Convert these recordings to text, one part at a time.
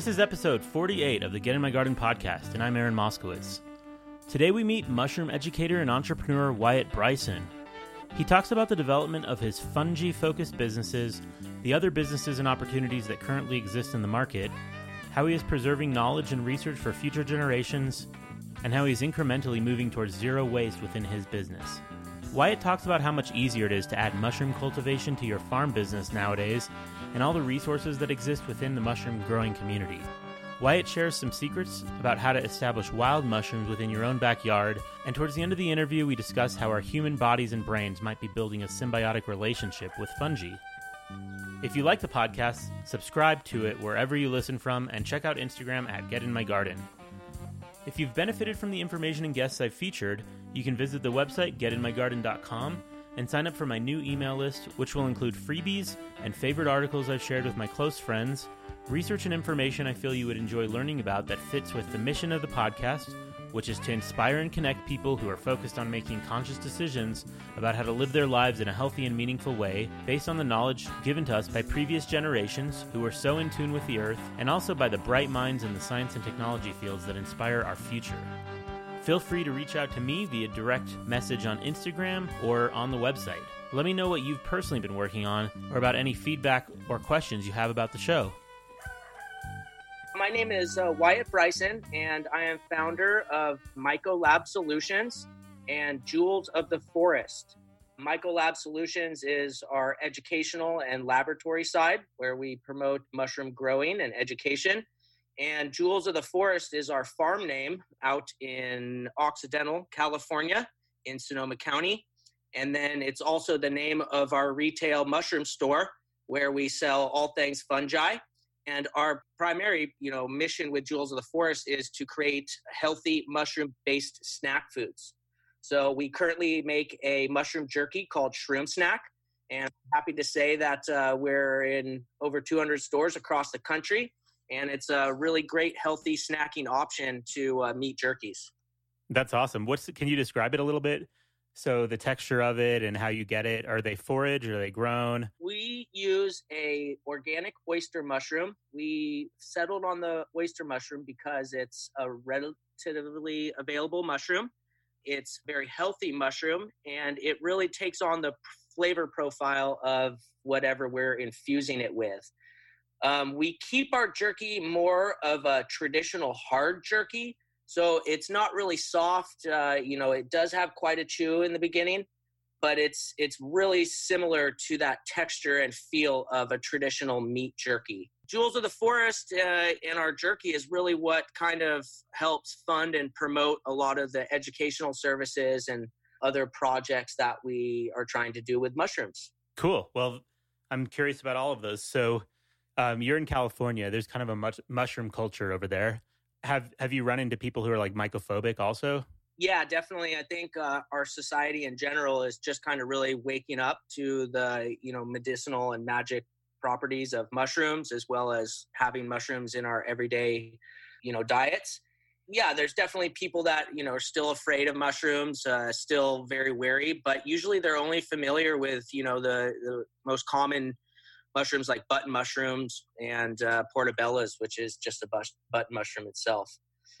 This is episode 48 of the Get in My Garden podcast, and I'm Aaron Moskowitz. Today we meet mushroom educator and entrepreneur Wyatt Bryson. He talks about the development of his fungi focused businesses, the other businesses and opportunities that currently exist in the market, how he is preserving knowledge and research for future generations, and how he's incrementally moving towards zero waste within his business. Wyatt talks about how much easier it is to add mushroom cultivation to your farm business nowadays and all the resources that exist within the mushroom growing community. Wyatt shares some secrets about how to establish wild mushrooms within your own backyard, and towards the end of the interview, we discuss how our human bodies and brains might be building a symbiotic relationship with fungi. If you like the podcast, subscribe to it wherever you listen from, and check out Instagram at Get In My Garden. If you've benefited from the information and guests I've featured, you can visit the website getinmygarden.com and sign up for my new email list, which will include freebies and favorite articles I've shared with my close friends, research and information I feel you would enjoy learning about that fits with the mission of the podcast, which is to inspire and connect people who are focused on making conscious decisions about how to live their lives in a healthy and meaningful way based on the knowledge given to us by previous generations who were so in tune with the earth, and also by the bright minds in the science and technology fields that inspire our future. Feel free to reach out to me via direct message on Instagram or on the website. Let me know what you've personally been working on or about any feedback or questions you have about the show. My name is uh, Wyatt Bryson, and I am founder of Myco Lab Solutions and Jewels of the Forest. Myco Lab Solutions is our educational and laboratory side where we promote mushroom growing and education. And Jewels of the Forest is our farm name out in Occidental, California, in Sonoma County. And then it's also the name of our retail mushroom store where we sell all things fungi. And our primary, you know, mission with Jewels of the Forest is to create healthy mushroom-based snack foods. So we currently make a mushroom jerky called Shroom Snack, and I'm happy to say that uh, we're in over 200 stores across the country and it's a really great healthy snacking option to uh, meat jerkies. That's awesome. What's can you describe it a little bit? So the texture of it and how you get it. Are they forage? Are they grown? We use a organic oyster mushroom. We settled on the oyster mushroom because it's a relatively available mushroom. It's very healthy mushroom and it really takes on the flavor profile of whatever we're infusing it with. Um, we keep our jerky more of a traditional hard jerky. So it's not really soft. Uh, you know, it does have quite a chew in the beginning, but it's it's really similar to that texture and feel of a traditional meat jerky. Jewels of the Forest uh, in our jerky is really what kind of helps fund and promote a lot of the educational services and other projects that we are trying to do with mushrooms. Cool. Well, I'm curious about all of those. So um, you're in California. There's kind of a much, mushroom culture over there. Have Have you run into people who are like mycophobic also? Yeah, definitely. I think uh, our society in general is just kind of really waking up to the you know medicinal and magic properties of mushrooms, as well as having mushrooms in our everyday you know diets. Yeah, there's definitely people that you know are still afraid of mushrooms, uh, still very wary, but usually they're only familiar with you know the the most common mushrooms like button mushrooms and uh, portobellas, which is just a button mushroom itself.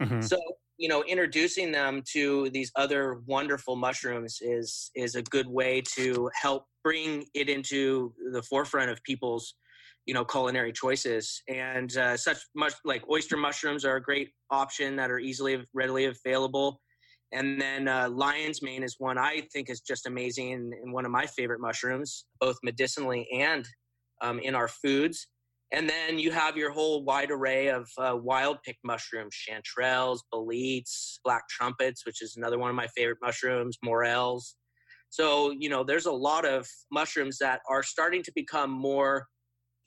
Mm-hmm. So you know, introducing them to these other wonderful mushrooms is is a good way to help bring it into the forefront of people's you know culinary choices and uh, such much like oyster mushrooms are a great option that are easily readily available and then uh, lion's mane is one i think is just amazing and one of my favorite mushrooms both medicinally and um, in our foods. And then you have your whole wide array of uh, wild pick mushrooms, chanterelles, boletes, black trumpets, which is another one of my favorite mushrooms, morels. So, you know, there's a lot of mushrooms that are starting to become more,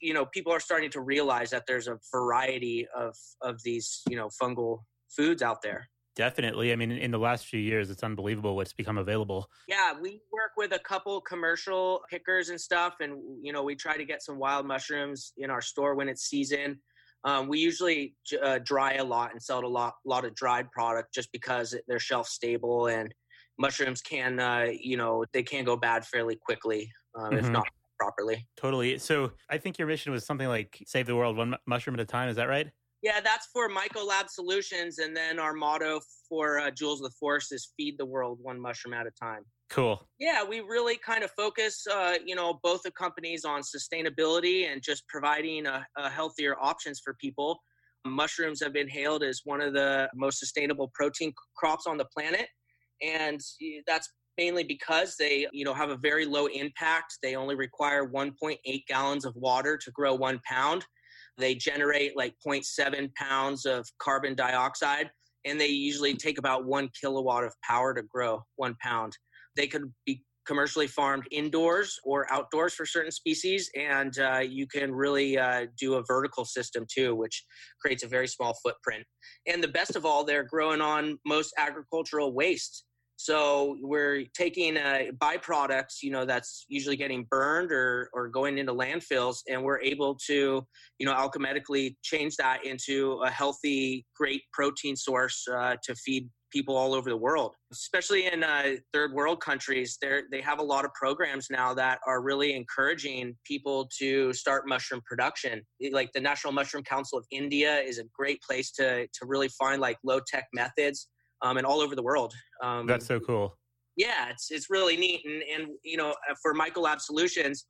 you know, people are starting to realize that there's a variety of, of these, you know, fungal foods out there. Definitely. I mean, in the last few years, it's unbelievable what's become available. Yeah, we work with a couple commercial pickers and stuff, and you know, we try to get some wild mushrooms in our store when it's season. Um, we usually uh, dry a lot and sell a lot, lot of dried product just because they're shelf stable and mushrooms can, uh, you know, they can go bad fairly quickly um, mm-hmm. if not properly. Totally. So I think your mission was something like save the world one mushroom at a time. Is that right? Yeah, that's for Mycolab Solutions, and then our motto for uh, Jewels of the Forest is "Feed the world one mushroom at a time." Cool. Yeah, we really kind of focus, uh, you know, both the companies on sustainability and just providing a, a healthier options for people. Mushrooms have been hailed as one of the most sustainable protein crops on the planet, and that's mainly because they, you know, have a very low impact. They only require 1.8 gallons of water to grow one pound. They generate like 0.7 pounds of carbon dioxide, and they usually take about one kilowatt of power to grow one pound. They could be commercially farmed indoors or outdoors for certain species, and uh, you can really uh, do a vertical system too, which creates a very small footprint. And the best of all, they're growing on most agricultural waste. So we're taking uh, byproducts, you know, that's usually getting burned or, or going into landfills, and we're able to, you know, alchemically change that into a healthy, great protein source uh, to feed people all over the world, especially in uh, third world countries. They they have a lot of programs now that are really encouraging people to start mushroom production. Like the National Mushroom Council of India is a great place to to really find like low tech methods, um, and all over the world. Um, That's so cool. Yeah, it's it's really neat, and and you know uh, for Mycolab Solutions.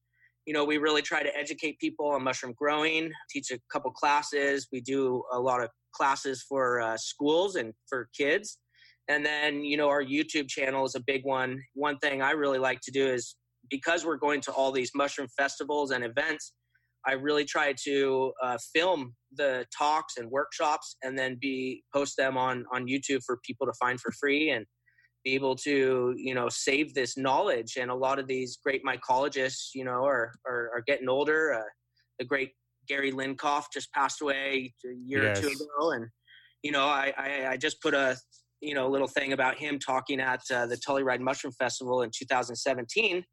You know, we really try to educate people on mushroom growing, teach a couple classes. We do a lot of classes for uh, schools and for kids and then, you know, our YouTube channel is a big one. One thing I really like to do is because we're going to all these mushroom festivals and events, I really try to uh, film the talks and workshops and then be post them on on YouTube for people to find for free and be able to you know save this knowledge. And a lot of these great mycologists, you know, are are, are getting older. Uh, the great Gary Lincoff just passed away a year yes. or two ago, and you know, I, I, I just put a you know, little thing about him talking at uh, the Ride Mushroom Festival in 2017.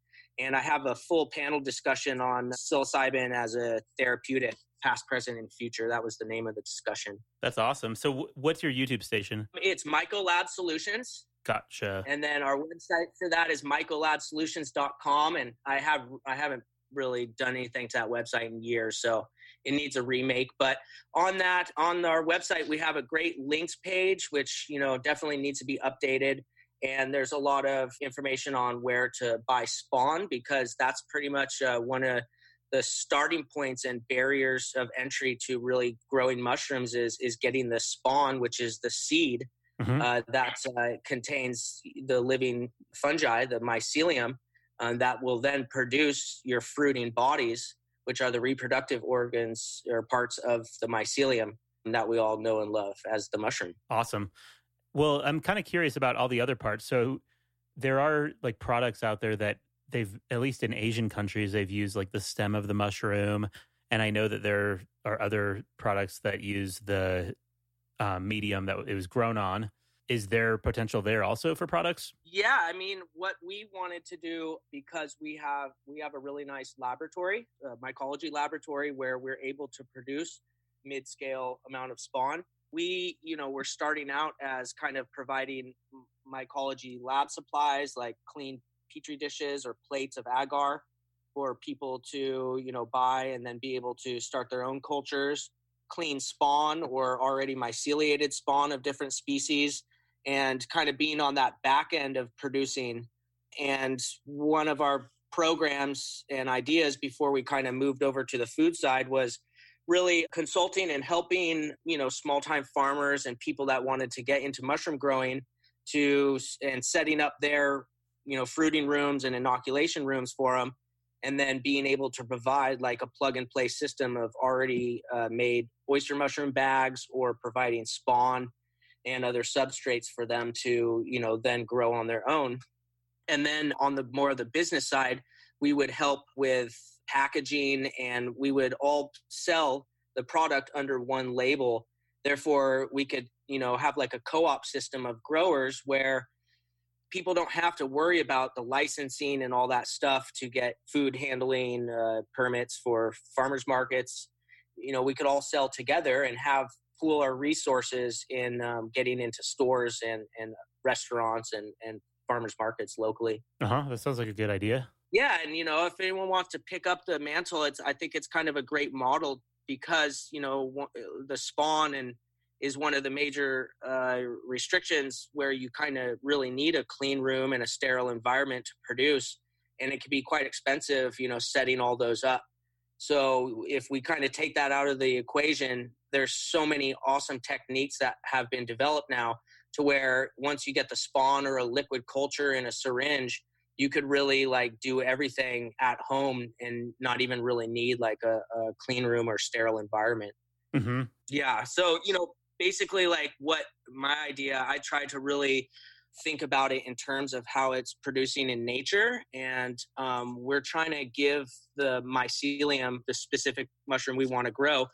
And I have a full panel discussion on psilocybin as a therapeutic, past, present, and future. That was the name of the discussion. That's awesome. So, w- what's your YouTube station? It's Mycolab Solutions. Gotcha. And then our website for that is mycolabsolutions.com. And I have I haven't really done anything to that website in years, so it needs a remake. But on that, on our website, we have a great links page, which you know definitely needs to be updated. And there's a lot of information on where to buy spawn because that's pretty much uh, one of the starting points and barriers of entry to really growing mushrooms is is getting the spawn, which is the seed mm-hmm. uh, that uh, contains the living fungi, the mycelium, uh, that will then produce your fruiting bodies which are the reproductive organs or parts of the mycelium that we all know and love as the mushroom. Awesome. Well, I'm kind of curious about all the other parts. So there are like products out there that they've at least in Asian countries they've used like the stem of the mushroom and I know that there are other products that use the uh, medium that it was grown on is there potential there also for products yeah i mean what we wanted to do because we have we have a really nice laboratory a mycology laboratory where we're able to produce mid-scale amount of spawn we you know we're starting out as kind of providing mycology lab supplies like clean petri dishes or plates of agar for people to you know buy and then be able to start their own cultures clean spawn or already myceliated spawn of different species and kind of being on that back end of producing. And one of our programs and ideas before we kind of moved over to the food side was really consulting and helping you know small time farmers and people that wanted to get into mushroom growing to and setting up their you know fruiting rooms and inoculation rooms for them and then being able to provide like a plug and play system of already uh, made oyster mushroom bags or providing spawn and other substrates for them to you know then grow on their own. And then on the more of the business side we would help with packaging and we would all sell the product under one label therefore we could you know have like a co-op system of growers where people don't have to worry about the licensing and all that stuff to get food handling uh, permits for farmers markets you know we could all sell together and have pool our resources in um, getting into stores and, and restaurants and, and farmers markets locally. Uh huh. That sounds like a good idea. Yeah, and you know, if anyone wants to pick up the mantle, it's I think it's kind of a great model because you know the spawn and is one of the major uh, restrictions where you kind of really need a clean room and a sterile environment to produce and it can be quite expensive you know setting all those up. So if we kind of take that out of the equation there's so many awesome techniques that have been developed now to where once you get the spawn or a liquid culture in a syringe you could really like do everything at home and not even really need like a, a clean room or sterile environment mm-hmm. yeah so you know basically like what my idea i tried to really think about it in terms of how it's producing in nature and um, we're trying to give the mycelium the specific mushroom we want to grow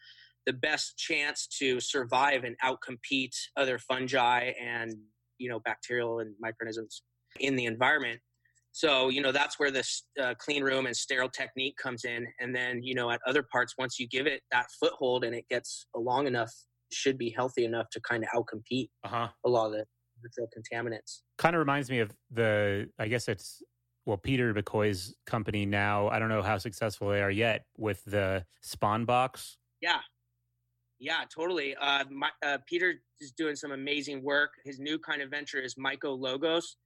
the best chance to survive and outcompete other fungi and you know bacterial and microorganisms in the environment so you know that's where this uh, clean room and sterile technique comes in and then you know at other parts once you give it that foothold and it gets long enough should be healthy enough to kind of outcompete uh-huh. a lot of the natural contaminants kind of reminds me of the i guess it's well peter mccoy's company now i don't know how successful they are yet with the spawn box yeah yeah, totally. Uh, my, uh, Peter is doing some amazing work. His new kind of venture is Myco Logos,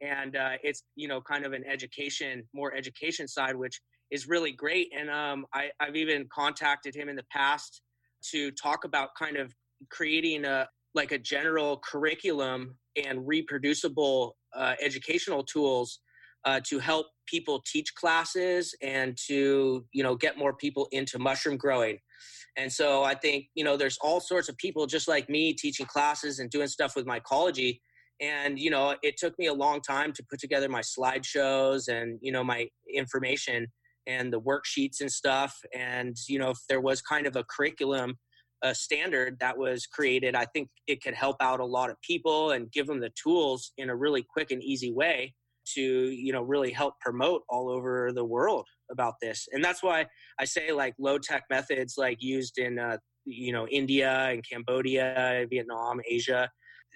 and uh, it's you know kind of an education, more education side, which is really great. And um, I, I've even contacted him in the past to talk about kind of creating a like a general curriculum and reproducible uh, educational tools uh, to help people teach classes and to you know get more people into mushroom growing and so I think, you know, there's all sorts of people just like me teaching classes and doing stuff with mycology. And, you know, it took me a long time to put together my slideshows and, you know, my information and the worksheets and stuff. And, you know, if there was kind of a curriculum, a standard that was created, I think it could help out a lot of people and give them the tools in a really quick and easy way to you know really help promote all over the world about this and that's why i say like low tech methods like used in uh, you know india and cambodia vietnam asia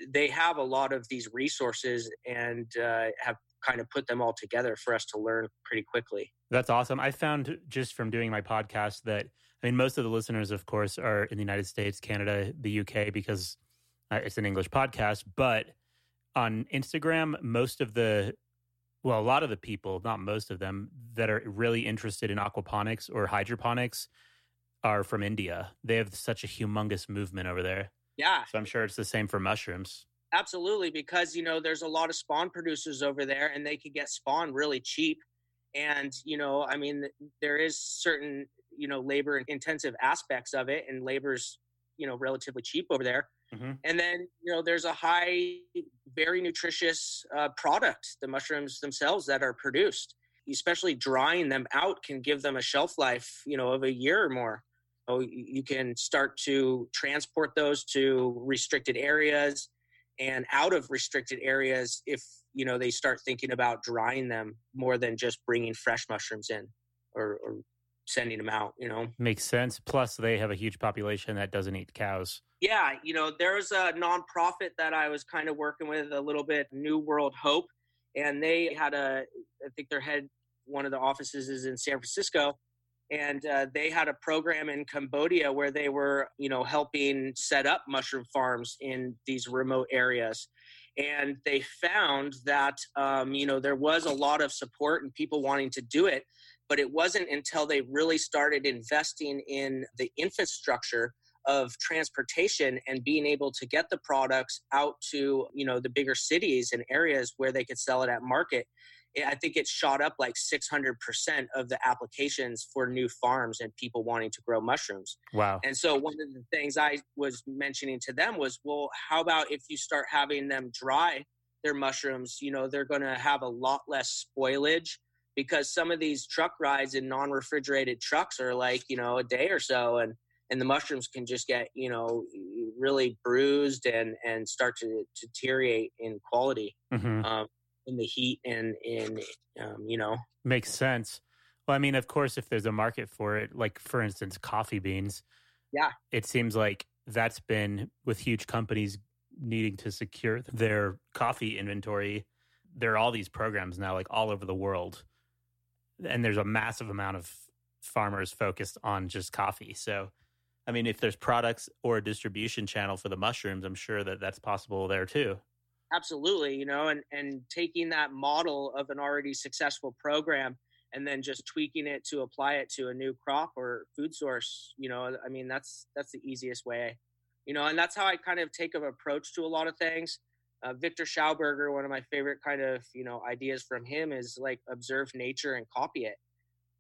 they have a lot of these resources and uh, have kind of put them all together for us to learn pretty quickly that's awesome i found just from doing my podcast that i mean most of the listeners of course are in the united states canada the uk because uh, it's an english podcast but on instagram most of the well, a lot of the people, not most of them, that are really interested in aquaponics or hydroponics are from India. They have such a humongous movement over there. Yeah. So I'm sure it's the same for mushrooms. Absolutely, because you know there's a lot of spawn producers over there, and they could get spawn really cheap. And you know, I mean, there is certain you know labor intensive aspects of it, and labor's you know relatively cheap over there. Mm-hmm. And then, you know, there's a high, very nutritious uh, product, the mushrooms themselves that are produced. Especially drying them out can give them a shelf life, you know, of a year or more. Oh, so you can start to transport those to restricted areas and out of restricted areas if, you know, they start thinking about drying them more than just bringing fresh mushrooms in or, or sending them out, you know. Makes sense. Plus, they have a huge population that doesn't eat cows. Yeah, you know, there's a nonprofit that I was kind of working with a little bit, New World Hope, and they had a, I think their head, one of the offices is in San Francisco, and uh, they had a program in Cambodia where they were, you know, helping set up mushroom farms in these remote areas. And they found that, um, you know, there was a lot of support and people wanting to do it but it wasn't until they really started investing in the infrastructure of transportation and being able to get the products out to you know the bigger cities and areas where they could sell it at market i think it shot up like 600% of the applications for new farms and people wanting to grow mushrooms. Wow. And so one of the things i was mentioning to them was well how about if you start having them dry their mushrooms you know they're going to have a lot less spoilage because some of these truck rides in non-refrigerated trucks are like you know a day or so and and the mushrooms can just get you know really bruised and and start to, to deteriorate in quality. Mm-hmm. um, in the heat and in um, you know makes sense well i mean of course if there's a market for it like for instance coffee beans yeah it seems like that's been with huge companies needing to secure their coffee inventory there are all these programs now like all over the world and there's a massive amount of farmers focused on just coffee. So I mean, if there's products or a distribution channel for the mushrooms, I'm sure that that's possible there too. Absolutely, you know, and and taking that model of an already successful program and then just tweaking it to apply it to a new crop or food source, you know, I mean, that's that's the easiest way. You know, and that's how I kind of take an approach to a lot of things. Uh, Viktor Schauberger, one of my favorite kind of you know ideas from him is like observe nature and copy it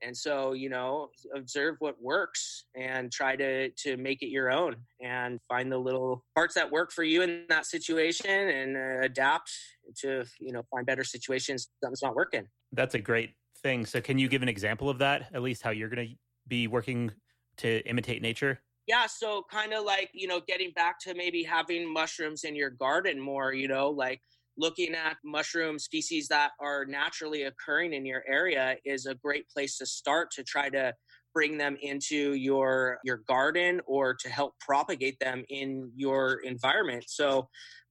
and so you know observe what works and try to to make it your own and find the little parts that work for you in that situation and uh, adapt to you know find better situations something's not working. That's a great thing. So can you give an example of that? At least how you're going to be working to imitate nature? Yeah so kind of like you know getting back to maybe having mushrooms in your garden more you know like looking at mushroom species that are naturally occurring in your area is a great place to start to try to bring them into your your garden or to help propagate them in your environment. So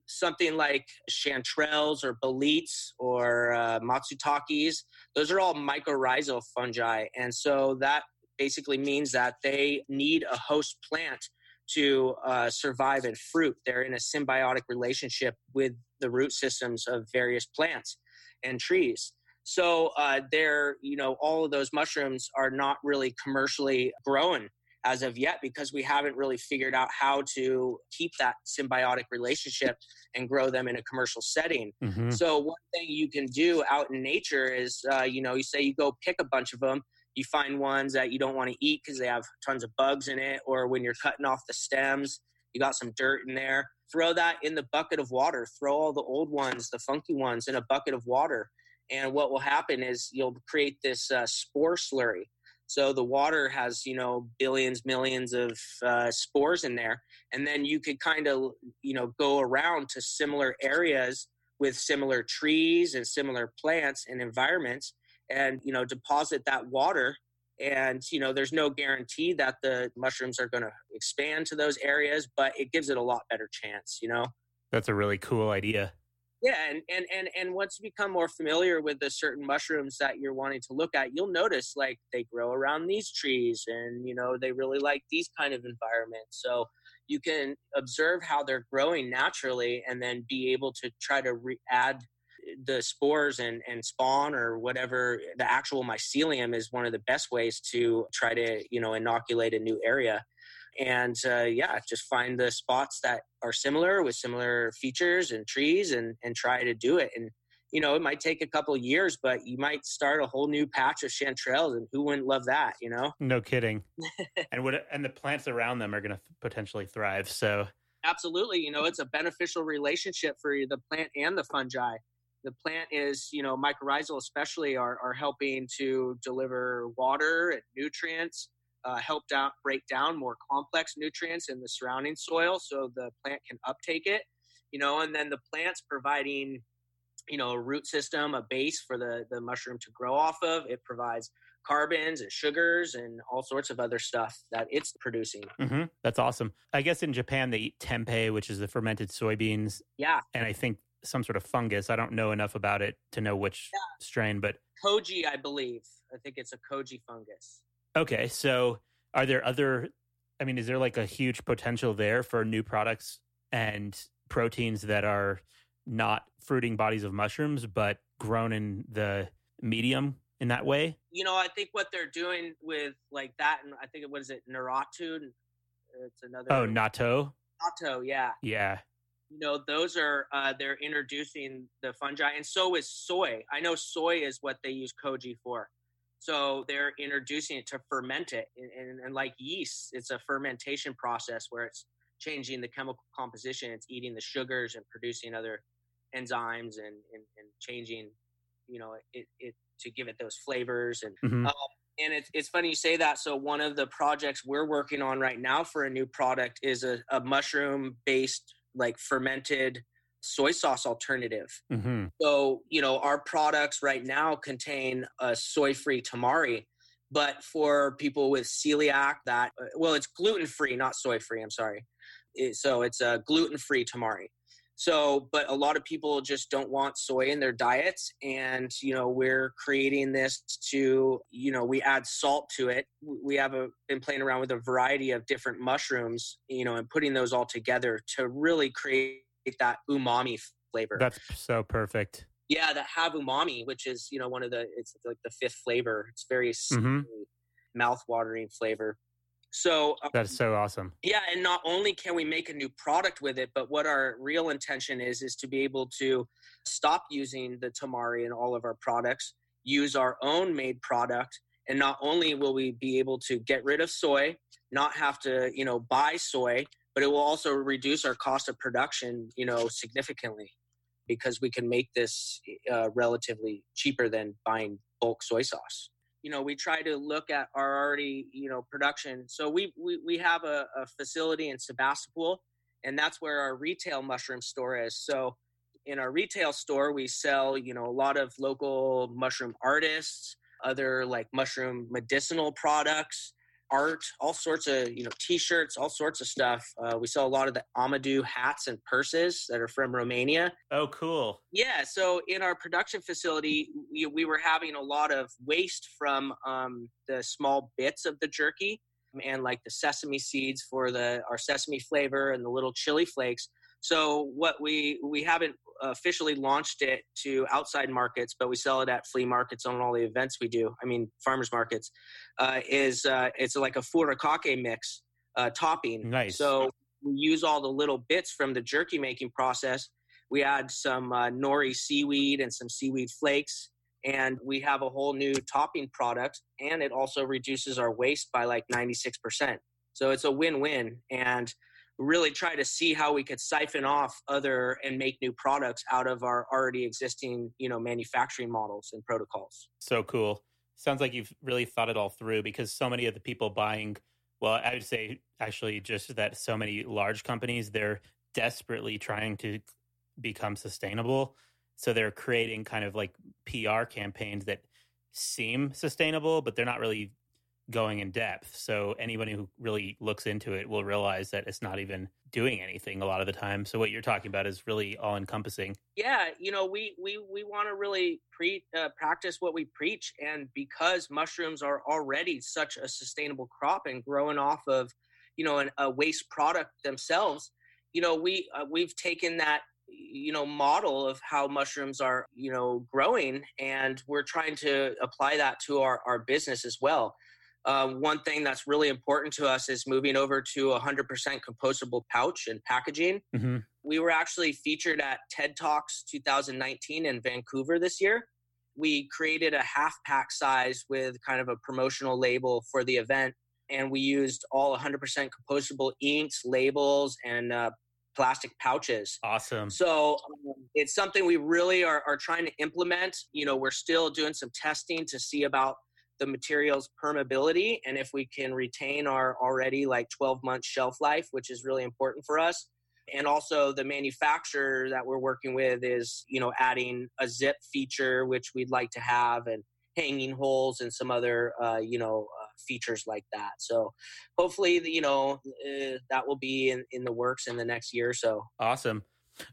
something like chanterelles or boletes or uh, matsutakes those are all mycorrhizal fungi. And so that basically means that they need a host plant to uh, survive and fruit. They're in a symbiotic relationship with the root systems of various plants and trees. So uh, they're, you know, all of those mushrooms are not really commercially grown as of yet because we haven't really figured out how to keep that symbiotic relationship and grow them in a commercial setting. Mm-hmm. So one thing you can do out in nature is, uh, you know, you say you go pick a bunch of them you find ones that you don't want to eat because they have tons of bugs in it, or when you're cutting off the stems, you got some dirt in there. Throw that in the bucket of water. Throw all the old ones, the funky ones, in a bucket of water. And what will happen is you'll create this uh, spore slurry. So the water has, you know, billions, millions of uh, spores in there. And then you could kind of, you know, go around to similar areas with similar trees and similar plants and environments and you know deposit that water and you know there's no guarantee that the mushrooms are going to expand to those areas but it gives it a lot better chance you know? That's a really cool idea. Yeah and and and, and once you become more familiar with the certain mushrooms that you're wanting to look at you'll notice like they grow around these trees and you know they really like these kind of environments. So you can observe how they're growing naturally and then be able to try to re- add the spores and, and spawn or whatever the actual mycelium is one of the best ways to try to you know inoculate a new area. And uh, yeah just find the spots that are similar with similar features and trees and and try to do it. And you know it might take a couple years but you might start a whole new patch of chanterelles and who wouldn't love that you know? No kidding. And what and the plants around them are going to potentially thrive so. Absolutely you know it's a beneficial relationship for the plant and the fungi the plant is, you know, mycorrhizal especially are, are helping to deliver water and nutrients, uh, help down, break down more complex nutrients in the surrounding soil so the plant can uptake it, you know, and then the plant's providing, you know, a root system, a base for the, the mushroom to grow off of. It provides carbons and sugars and all sorts of other stuff that it's producing. Mm-hmm. That's awesome. I guess in Japan they eat tempeh, which is the fermented soybeans. Yeah. And I think some sort of fungus. I don't know enough about it to know which yeah. strain, but koji, I believe. I think it's a koji fungus. Okay, so are there other? I mean, is there like a huge potential there for new products and proteins that are not fruiting bodies of mushrooms, but grown in the medium in that way? You know, I think what they're doing with like that, and I think it what is it, Naratu? It's another. Oh, natto. Natto, yeah. Yeah you know those are uh, they're introducing the fungi and so is soy. I know soy is what they use koji for. So they're introducing it to ferment it and, and, and, like yeast it's a fermentation process where it's changing the chemical composition it's eating the sugars and producing other enzymes and, and, and changing you know it, it to give it those flavors and mm-hmm. um, and it's, it's funny you say that. So one of the projects we're working on right now for a new product is a, a mushroom based like fermented soy sauce alternative. Mm-hmm. So, you know, our products right now contain a soy free tamari, but for people with celiac, that, uh, well, it's gluten free, not soy free, I'm sorry. It, so it's a gluten free tamari. So, but a lot of people just don't want soy in their diets. And, you know, we're creating this to, you know, we add salt to it. We have a, been playing around with a variety of different mushrooms, you know, and putting those all together to really create that umami flavor. That's so perfect. Yeah, that have umami, which is, you know, one of the, it's like the fifth flavor. It's very mm-hmm. mouth-watering flavor. So um, that's so awesome. Yeah, and not only can we make a new product with it, but what our real intention is is to be able to stop using the tamari in all of our products, use our own made product, and not only will we be able to get rid of soy, not have to, you know, buy soy, but it will also reduce our cost of production, you know, significantly because we can make this uh, relatively cheaper than buying bulk soy sauce you know we try to look at our already you know production. So we we, we have a, a facility in sebastopol and that's where our retail mushroom store is. So in our retail store we sell you know a lot of local mushroom artists other like mushroom medicinal products art, all sorts of you know t-shirts, all sorts of stuff. Uh, we sell a lot of the Amadou hats and purses that are from Romania. Oh, cool! Yeah, so in our production facility, we, we were having a lot of waste from um, the small bits of the jerky and like the sesame seeds for the our sesame flavor and the little chili flakes. So what we we haven't officially launched it to outside markets, but we sell it at flea markets on all the events we do. I mean, farmers markets. Uh, is uh, it's like a furikake mix uh, topping. Nice. So we use all the little bits from the jerky making process. We add some uh, nori seaweed and some seaweed flakes, and we have a whole new topping product. And it also reduces our waste by like ninety six percent. So it's a win win. And really try to see how we could siphon off other and make new products out of our already existing you know manufacturing models and protocols. So cool. Sounds like you've really thought it all through because so many of the people buying well i would say actually just that so many large companies they're desperately trying to become sustainable. So they're creating kind of like pr campaigns that seem sustainable but they're not really going in depth. So anybody who really looks into it will realize that it's not even doing anything a lot of the time. So what you're talking about is really all encompassing. Yeah, you know, we we we want to really pre uh, practice what we preach, and because mushrooms are already such a sustainable crop and growing off of, you know, an, a waste product themselves, you know, we uh, we've taken that you know model of how mushrooms are you know growing and we're trying to apply that to our, our business as well uh, one thing that's really important to us is moving over to 100% compostable pouch and packaging. Mm-hmm. We were actually featured at TED Talks 2019 in Vancouver this year. We created a half pack size with kind of a promotional label for the event, and we used all 100% compostable inks, labels, and uh, plastic pouches. Awesome. So um, it's something we really are, are trying to implement. You know, we're still doing some testing to see about the material's permeability and if we can retain our already like 12 month shelf life which is really important for us. And also the manufacturer that we're working with is you know adding a zip feature which we'd like to have and hanging holes and some other uh, you know uh, features like that. So hopefully you know uh, that will be in, in the works in the next year or so. Awesome.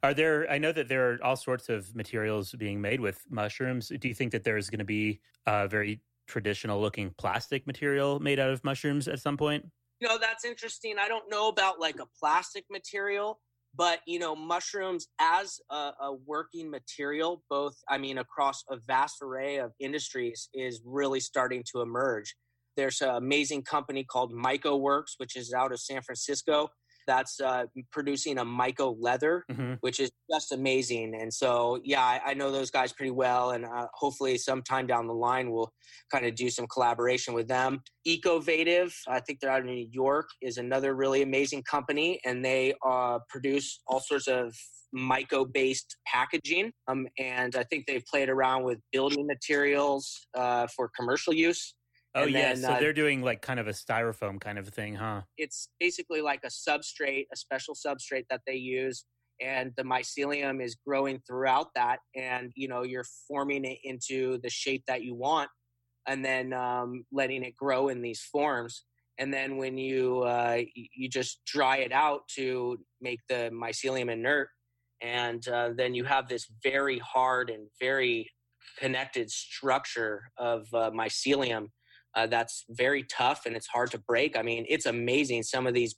Are there i know that there are all sorts of materials being made with mushrooms. Do you think that there's going to be a very traditional looking plastic material made out of mushrooms at some point? You know, that's interesting. I don't know about like a plastic material, but you know, mushrooms as a, a working material, both, I mean, across a vast array of industries, is really starting to emerge. There's an amazing company called Myco Works, which is out of San Francisco that's uh, producing a Myco leather, mm-hmm. which is just amazing. And so, yeah, I, I know those guys pretty well, and uh, hopefully, sometime down the line, we'll kind of do some collaboration with them. Ecovative, I think they're out of New York, is another really amazing company, and they uh, produce all sorts of myco based packaging. Um, and I think they've played around with building materials uh, for commercial use. Oh and yeah, then, so uh, they're doing like kind of a styrofoam kind of thing, huh? It's basically like a substrate, a special substrate that they use, and the mycelium is growing throughout that, and you know you're forming it into the shape that you want, and then um, letting it grow in these forms. And then when you uh, you just dry it out to make the mycelium inert, and uh, then you have this very hard and very connected structure of uh, mycelium uh, that's very tough and it's hard to break. I mean, it's amazing some of these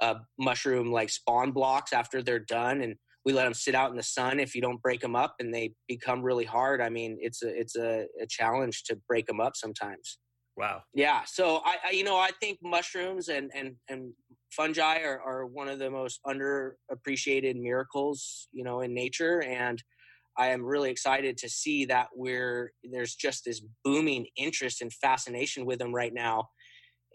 uh, mushroom like spawn blocks after they're done, and we let them sit out in the sun. If you don't break them up and they become really hard, I mean, it's a it's a, a challenge to break them up sometimes. Wow. Yeah. So I, I, you know, I think mushrooms and and and fungi are, are one of the most underappreciated miracles, you know, in nature. And I am really excited to see that we're there's just this booming interest and fascination with them right now.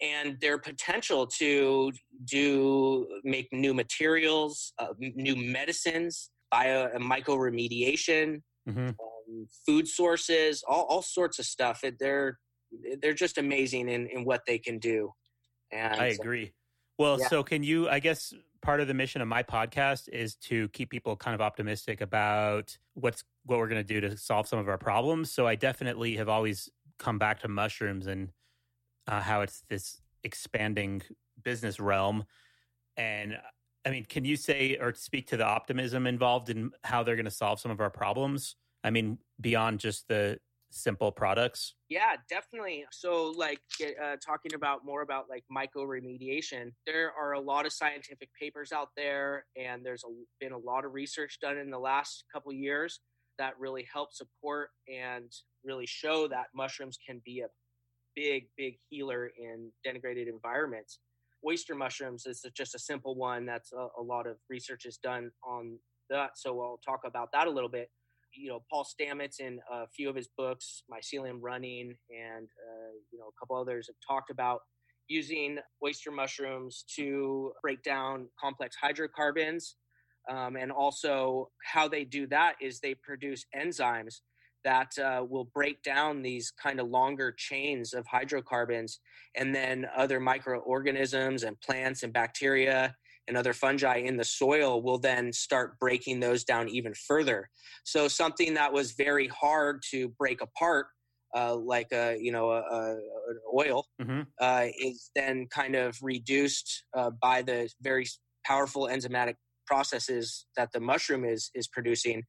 And their potential to do make new materials, uh, new medicines, bio and mycoremediation, mm-hmm. um, food sources, all, all sorts of stuff. They're they're just amazing in, in what they can do. And I agree. Well, yeah. so can you, I guess part of the mission of my podcast is to keep people kind of optimistic about what's what we're going to do to solve some of our problems. So I definitely have always come back to mushrooms and uh, how it's this expanding business realm. And I mean, can you say or speak to the optimism involved in how they're going to solve some of our problems? I mean, beyond just the simple products? Yeah, definitely. So, like uh, talking about more about like mycoremediation, there are a lot of scientific papers out there, and there's a, been a lot of research done in the last couple years that really help support and really show that mushrooms can be a big, big healer in denigrated environments. Oyster mushrooms is just a simple one. That's a, a lot of research is done on that. So I'll talk about that a little bit you know, Paul Stamets in a few of his books, Mycelium Running, and uh, you know, a couple others have talked about using oyster mushrooms to break down complex hydrocarbons. Um, and also, how they do that is they produce enzymes that uh, will break down these kind of longer chains of hydrocarbons, and then other microorganisms and plants and bacteria and other fungi in the soil will then start breaking those down even further. So something that was very hard to break apart, uh, like a you know a, a, an oil, mm-hmm. uh, is then kind of reduced uh, by the very powerful enzymatic processes that the mushroom is is producing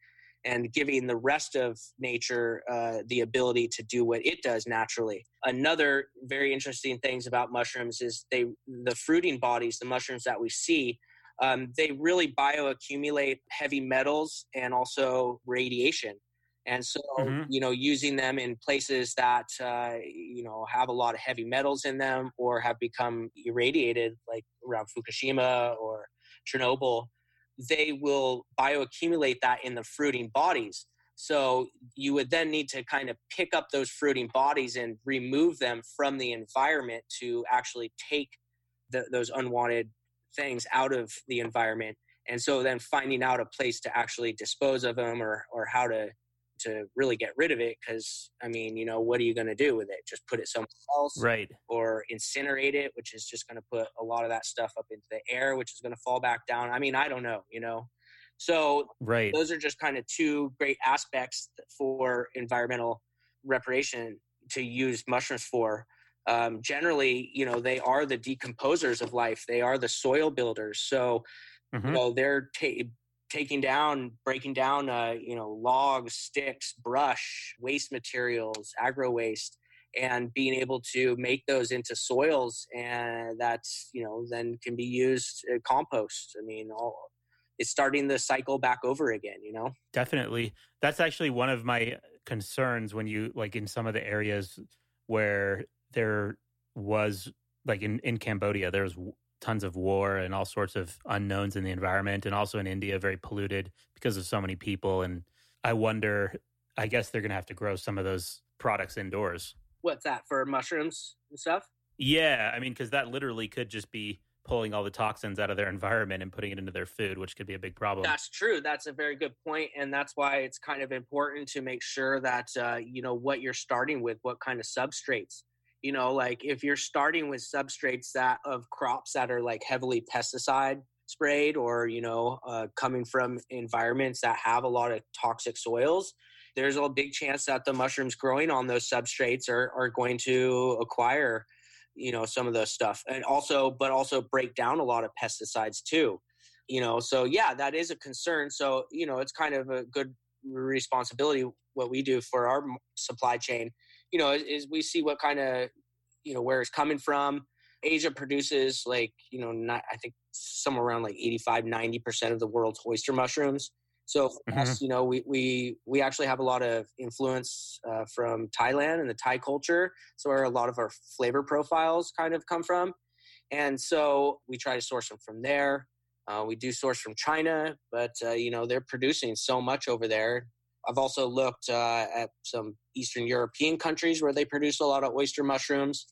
and giving the rest of nature uh, the ability to do what it does naturally. Another very interesting things about mushrooms is they the fruiting bodies, the mushrooms that we see, um, they really bioaccumulate heavy metals and also radiation. And so, mm-hmm. you know, using them in places that, uh, you know, have a lot of heavy metals in them or have become irradiated, like around Fukushima or Chernobyl, they will bioaccumulate that in the fruiting bodies. So you would then need to kind of pick up those fruiting bodies and remove them from the environment to actually take the, those unwanted things out of the environment. And so then finding out a place to actually dispose of them or, or how to to really get rid of it because i mean you know what are you going to do with it? Just put it somewhere else right. or incinerate it which is just going to put a lot of that stuff up into the air which is going to fall back down. I mean i don't know you know? So right. those are just kind of two great aspects for environmental reparation to use mushrooms for. Um, generally you know they are the decomposers of life. They are the soil builders. So mm-hmm. you know they're ta- taking down, breaking down, uh, you know, logs, sticks, brush, waste materials, agro waste, and being able to make those into soils, and that's you know then can be used uh, compost. I mean, all, it's starting the cycle back over again. You know, definitely. That's actually one of my concerns when you like in some of the areas where there was like in in Cambodia, there's tons of war and all sorts of unknowns in the environment and also in India very polluted because of so many people and I wonder I guess they're going to have to grow some of those products indoors. What's that for mushrooms and stuff? Yeah, I mean cuz that literally could just be pulling all the toxins out of their environment and putting it into their food, which could be a big problem. That's true. That's a very good point, and that's why it's kind of important to make sure that uh, you know what you're starting with, what kind of substrates you know like if you're starting with substrates that of crops that are like heavily pesticide sprayed or you know uh, coming from environments that have a lot of toxic soils there's a big chance that the mushrooms growing on those substrates are, are going to acquire you know some of those stuff and also but also break down a lot of pesticides too you know so yeah that is a concern so you know it's kind of a good responsibility what we do for our supply chain you know is, we see what kind of you know where it's coming from asia produces like you know not i think somewhere around like 85 90% of the world's oyster mushrooms so mm-hmm. us, you know we, we we actually have a lot of influence uh, from thailand and the thai culture so where a lot of our flavor profiles kind of come from and so we try to source them from there uh, we do source from China, but uh, you know they're producing so much over there. I've also looked uh, at some Eastern European countries where they produce a lot of oyster mushrooms.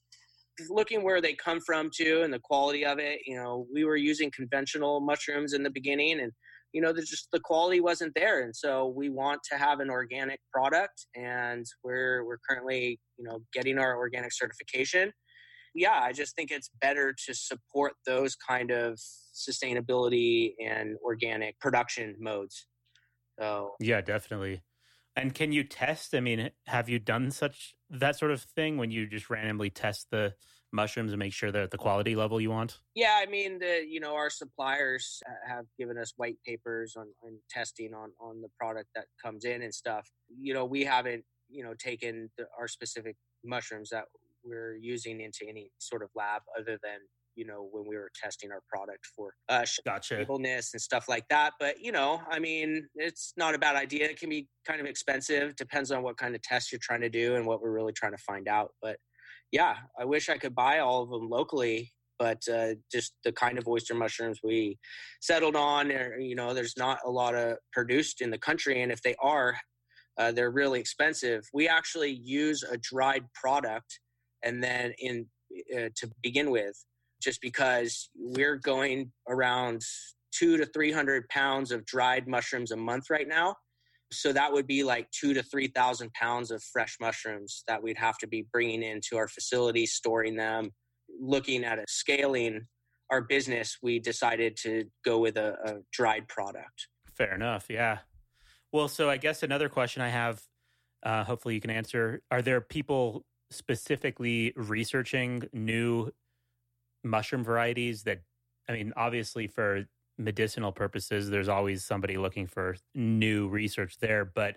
Looking where they come from too, and the quality of it. You know, we were using conventional mushrooms in the beginning, and you know, just the quality wasn't there, and so we want to have an organic product, and we're we're currently you know getting our organic certification yeah, I just think it's better to support those kind of sustainability and organic production modes. So yeah, definitely. And can you test? I mean, have you done such that sort of thing when you just randomly test the mushrooms and make sure they're at the quality level you want? Yeah, I mean, the you know our suppliers uh, have given us white papers on, on testing on on the product that comes in and stuff. You know, we haven't you know taken the, our specific mushrooms that we're using into any sort of lab other than you know when we were testing our product for uh gotcha. stableness and stuff like that but you know i mean it's not a bad idea it can be kind of expensive depends on what kind of test you're trying to do and what we're really trying to find out but yeah i wish i could buy all of them locally but uh, just the kind of oyster mushrooms we settled on or, you know there's not a lot of produced in the country and if they are uh, they're really expensive we actually use a dried product and then in uh, to begin with just because we're going around two to three hundred pounds of dried mushrooms a month right now. So that would be like two to three thousand pounds of fresh mushrooms that we'd have to be bringing into our facility storing them. Looking at it scaling our business we decided to go with a, a dried product. Fair enough yeah. Well so i guess another question i have uh, hopefully you can answer. Are there people specifically researching new mushroom varieties that I mean obviously for medicinal purposes there's always somebody looking for new research there but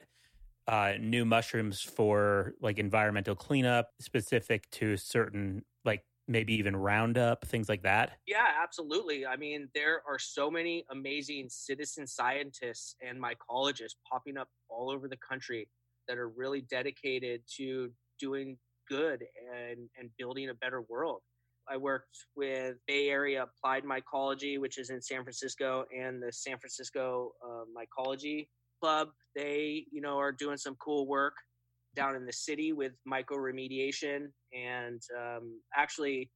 uh, new mushrooms for like environmental cleanup specific to certain like maybe even roundup things like that yeah absolutely i mean there are so many amazing citizen scientists and mycologists popping up all over the country that are really dedicated to doing good and and building a better world. I worked with Bay Area Applied Mycology, which is in San Francisco, and the San Francisco uh, Mycology Club. They, you know, are doing some cool work down in the city with mycoremediation. And um, actually,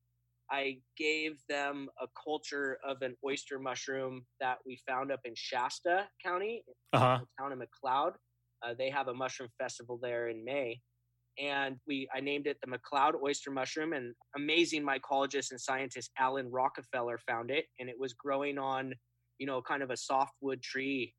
I gave them a culture of an oyster mushroom that we found up in Shasta County, uh-huh. town of McCloud. Uh, they have a mushroom festival there in May and we I named it the McCloud oyster mushroom. And amazing mycologist and scientist Alan Rockefeller found it, and it was growing on, you know, kind of a softwood tree.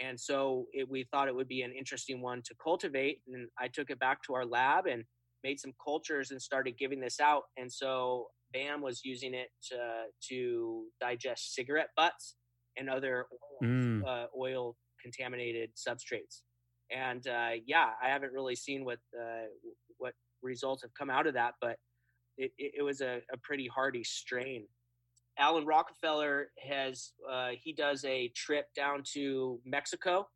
And so it, we thought it would be an interesting one to cultivate. And I took it back to our lab and made some cultures and started giving this out. And so BAM was using it to, to digest cigarette butts and other oil, mm. uh, oil contaminated substrates and uh, yeah, I haven't really seen what uh, what results have come out of that, but it, it, was a, a, pretty hardy strain. Alan Rockefeller has uh, he does a trip down to Mexico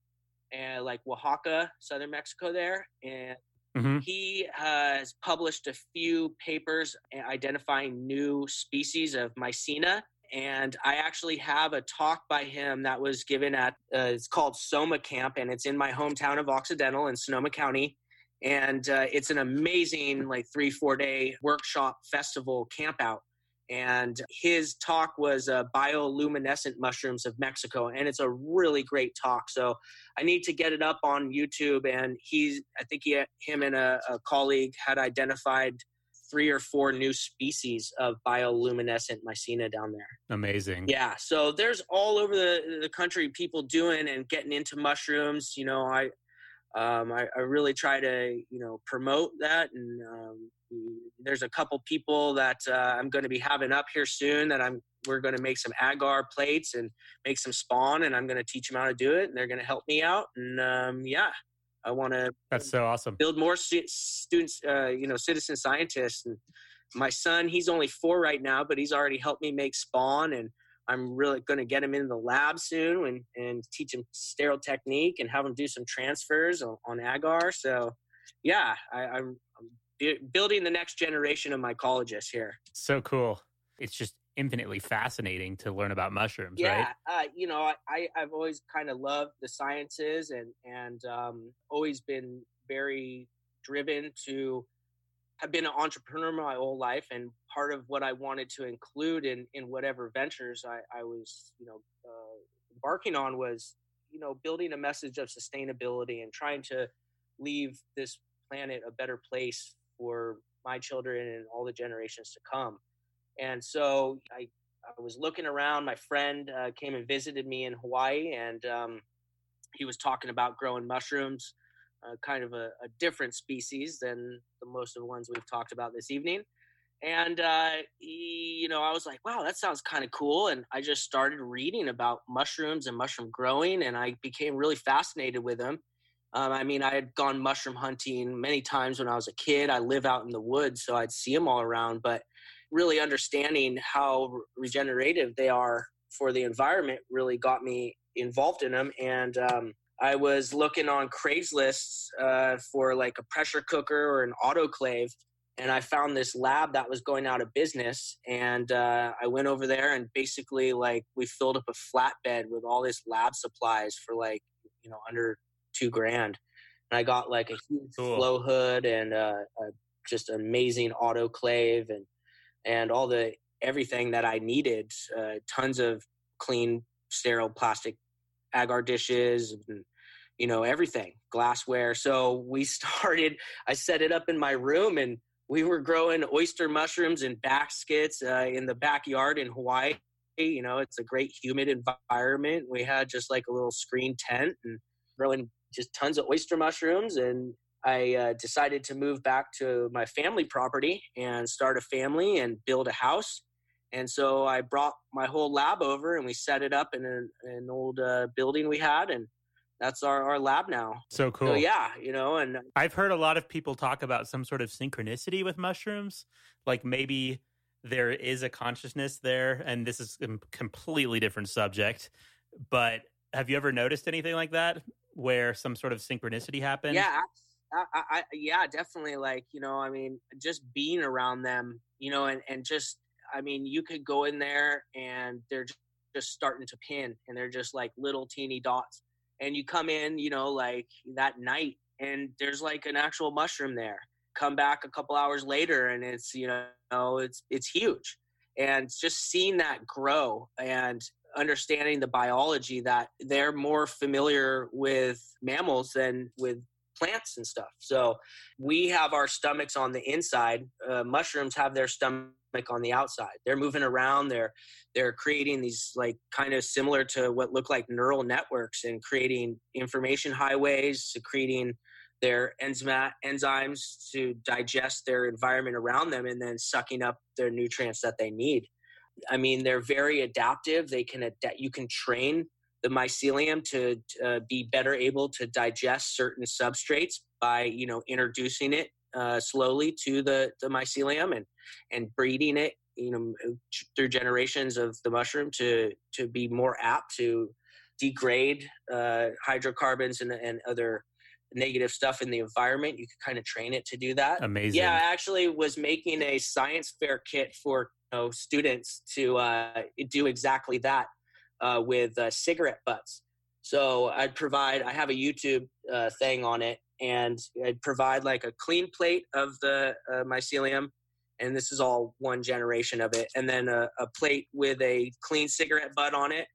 and like Oaxaca, southern Mexico there, and Mm-hmm. He has published a few papers identifying new species of Mycena and I actually have a talk by him that was given at uh, it's called Soma Camp, and it's in my hometown of Occidental in Sonoma County, and uh, it's an amazing like three four day workshop festival camp out. And his talk was uh, bioluminescent mushrooms of Mexico, and it's a really great talk. So I need to get it up on YouTube. And he's, I think he, him and a, a colleague had identified three or four new species of bioluminescent mycena down there. Amazing. Yeah. So there's all over the, the country people doing and getting into mushrooms. You know, I, um, I, I, really try to, you know, promote that. And um, there's a couple people that uh, I'm going to be having up here soon that I'm we're going to make some agar plates and make some spawn, and I'm going to teach them how to do it, and they're going to help me out. And um, yeah, I want to. That's so awesome. Build more stu- students, uh, you know, citizen scientists. And my son, he's only four right now, but he's already helped me make spawn, and I'm really going to get him in the lab soon and and teach him sterile technique and have him do some transfers on, on agar. So yeah, I, I'm, I'm building the next generation of mycologists here. So cool. It's just infinitely fascinating to learn about mushrooms, yeah, right? Uh, you know, I, I've always kind of loved the sciences and, and um, always been very driven to have been an entrepreneur my whole life. And part of what I wanted to include in, in whatever ventures I, I was, you know, uh, embarking on was, you know, building a message of sustainability and trying to leave this planet a better place for my children and all the generations to come. And so I, I was looking around. My friend uh, came and visited me in Hawaii, and um, he was talking about growing mushrooms, uh, kind of a, a, different species than the most of the ones we've talked about this evening. And uh, he, you know, I was like, "Wow, that sounds kind of cool." And I just started reading about mushrooms and mushroom growing, and I became really fascinated with them. Um, I mean, I had gone mushroom hunting many times when I was a kid. I live out in the woods, so I'd see them all around. But really understanding how regenerative they are for the environment really got me involved in them. And um, I was looking on Craigslist uh, for like a pressure cooker or an autoclave. And I found this lab that was going out of business. And uh, I went over there and basically, like, we filled up a flatbed with all this lab supplies for like, you know, under two grand. And I got like a huge cool. flow hood and uh, a just amazing autoclave and and all the everything that I needed. Uh, tons of clean, sterile plastic agar dishes, and, you know, everything, glassware. So we started. I set it up in my room, and we were growing oyster mushrooms in baskets uh, in the backyard in Hawaii. You know, it's a great humid environment. We had just like a little screen tent and growing just tons of oyster mushrooms and I uh, decided to move back to my family property and start a family and build a house. And so I brought my whole lab over and we set it up in an, an old uh, building we had. And that's our, our lab now. So cool. So yeah, you know, and I've heard a lot of people talk about some sort of synchronicity with mushrooms. Like maybe there is a consciousness there, and this is a completely different subject. But have you ever noticed anything like that where some sort of synchronicity happened? Yeah, I, I, yeah, definitely. Like, you know, I mean, just being around them, you know, and, and just, I mean, you could go in there and they're just starting to pin and they're just like little teeny dots. And you come in, you know, like that night and there's like an actual mushroom there. Come back a couple hours later and it's, you know, it's, it's huge. And just seeing that grow and understanding the biology that they're more familiar with mammals than with plants and stuff. So we have our stomachs on the inside. Uh, mushrooms have their stomach on the outside. They're moving around. They're they're creating these like kind of similar to what look like neural networks and creating information highways, secreting their enzyme, enzymes to digest their environment around them, and then sucking up their nutrients that they need. I mean, they're very adaptive. They can adapt. You can train the mycelium to uh, be better able to digest certain substrates by you know introducing it uh, slowly to the, the mycelium and and breeding it you know through generations of the mushroom to to be more apt to degrade uh, hydrocarbons and, and other negative stuff in the environment. You could kind of train it to do that. Amazing. Yeah i actually was making a science fair kit for you know, students to uh, do exactly that uh, with uh, cigarette butts. So I'd provide, I have a YouTube uh, thing on it, and I'd provide like a clean plate of the uh, mycelium, and this is all one generation of it, and then a, a, plate with a clean cigarette butt on it,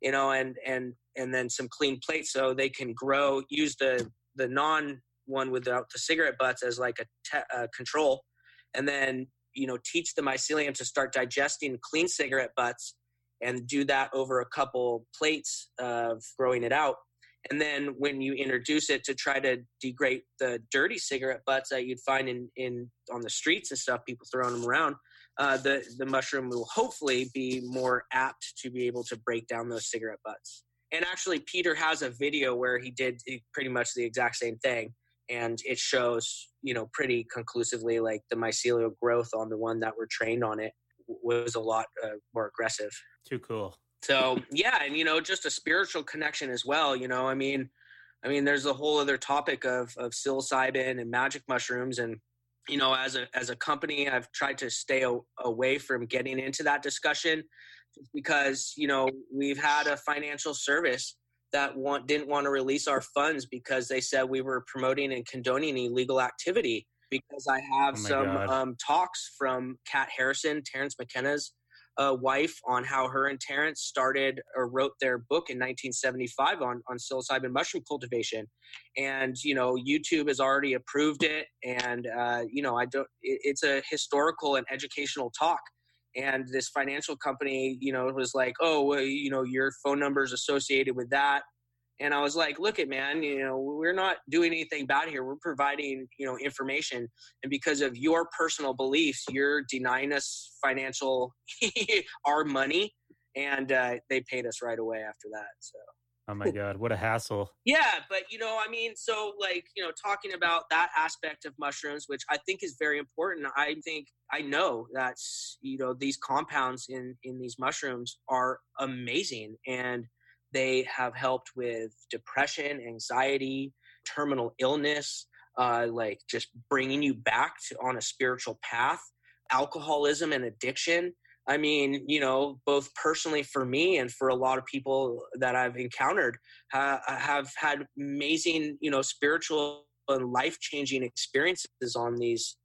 you know, and and and then some clean plates so they can grow. Use the the non one without the cigarette butts as like a te- control, and then you know teach the mycelium to start digesting clean cigarette butts and do that over a couple plates of growing it out. And then when you introduce it to try to degrade the dirty cigarette butts that you'd find in, in on the streets and stuff, people throwing them around, uh, the the mushroom will hopefully be more apt to be able to break down those cigarette butts. And actually, Peter has a video where he did pretty much the exact same thing, and it shows you know pretty conclusively like the mycelial growth on the one that were trained on it was a lot uh, more aggressive. Too cool. So yeah, and you know, just a spiritual connection as well. You know, I mean, I mean, there's a whole other topic of of psilocybin and magic mushrooms, and you know, as a as a company, I've tried to stay a, away from getting into that discussion because you know we've had a financial service that want, didn't want to release our funds because they said we were promoting and condoning illegal activity. Because I have oh some um, talks from Kat Harrison, Terence McKenna's uh, wife, on how her and Terence started or wrote their book in 1975 on on psilocybin mushroom cultivation, and you know YouTube has already approved it, and uh, you know I don't. It, it's a historical and educational talk. And this financial company you know was like oh well, you know your phone number is associated with that and i was like look at man you know we're not doing anything bad here we're providing you know information and because of your personal beliefs you're denying us financial our money and uh, they paid us right away after that so Oh my God, what a hassle. yeah, but you know, I mean, so like, you know, talking about that aspect of mushrooms, which I think is very important. I think I know that, you know, these compounds in, in these mushrooms are amazing and they have helped with depression, anxiety, terminal illness, uh, like just bringing you back to, on a spiritual path, alcoholism and addiction I mean, you know, both personally for me and for a lot of people that I've encountered, uh, have had amazing, you know, spiritual and life changing experiences on these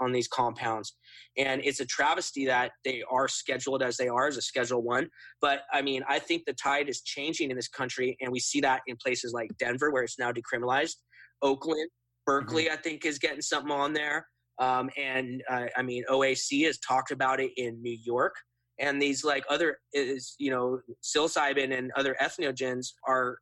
on these compounds and it's a travesty that they are scheduled as they are as a schedule one but i mean i think the tide is changing in this country and we see that in places like denver where it's now decriminalized oakland berkeley mm-hmm. i think is getting something on there um, and uh, I mean, OAC has talked about it in New York. And these like other is you know psilocybin and other entheogens are,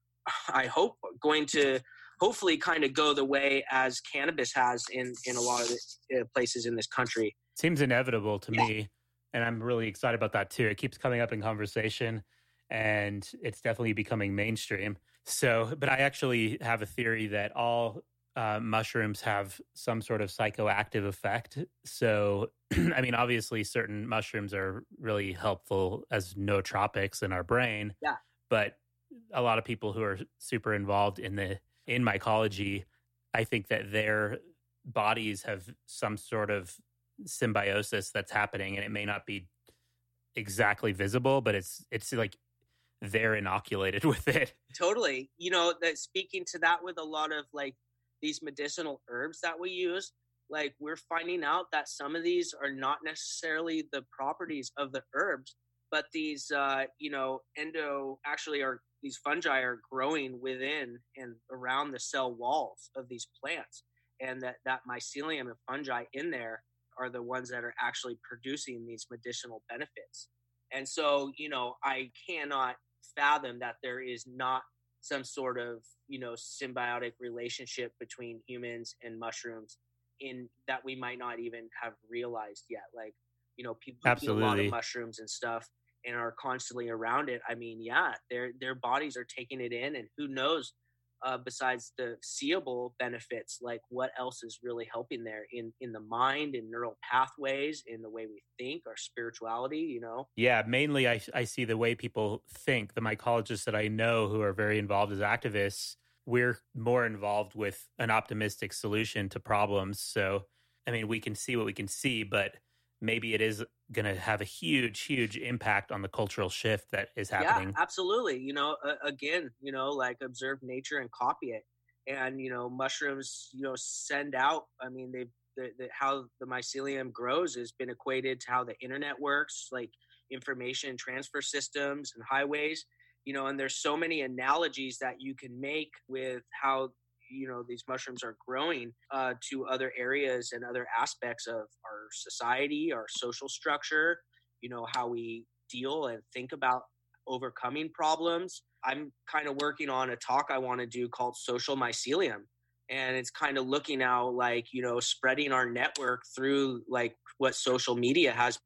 I hope, going to hopefully kind of go the way as cannabis has in in a lot of the, uh, places in this country. Seems inevitable to yeah. me, and I'm really excited about that too. It keeps coming up in conversation, and it's definitely becoming mainstream. So, but I actually have a theory that all uh, mushrooms have some sort of psychoactive effect. So, I mean, obviously, certain mushrooms are really helpful as nootropics in our brain. Yeah. But a lot of people who are super involved in the in mycology, I think that their bodies have some sort of symbiosis that's happening, and it may not be exactly visible, but it's it's like they're inoculated with it. Totally. You know, that speaking to that with a lot of like these medicinal herbs that we use like we're finding out that some of these are not necessarily the properties of the herbs but these uh, you know endo actually are these fungi are growing within and around the cell walls of these plants and that that mycelium and fungi in there are the ones that are actually producing these medicinal benefits and so you know i cannot fathom that there is not some sort of you know symbiotic relationship between humans and mushrooms in that we might not even have realized yet like you know people Absolutely. eat a lot of mushrooms and stuff and are constantly around it i mean yeah their their bodies are taking it in and who knows uh, besides the seeable benefits like what else is really helping there in in the mind in neural pathways in the way we think our spirituality you know? Yeah mainly i i see the way people think the mycologists that i know who are very involved as activists we're more involved with an optimistic solution to problems so i mean we can see what we can see but maybe it is going to have a huge, huge impact on the cultural shift that is happening. Yeah, absolutely. You know, uh, again, you know, like observe nature and copy it. And, you know, mushrooms, you know, send out, I mean, they've, the, the, how the mycelium grows has been equated to how the internet works, like information transfer systems and highways, you know, and there's so many analogies that you can make with how you know these mushrooms are growing uh, to other areas and other aspects of our society, our social structure. You know how we deal and think about overcoming problems. I'm kind of working on a talk I want to do called social mycelium, and it's kind of looking out like you know spreading our network through like what social media has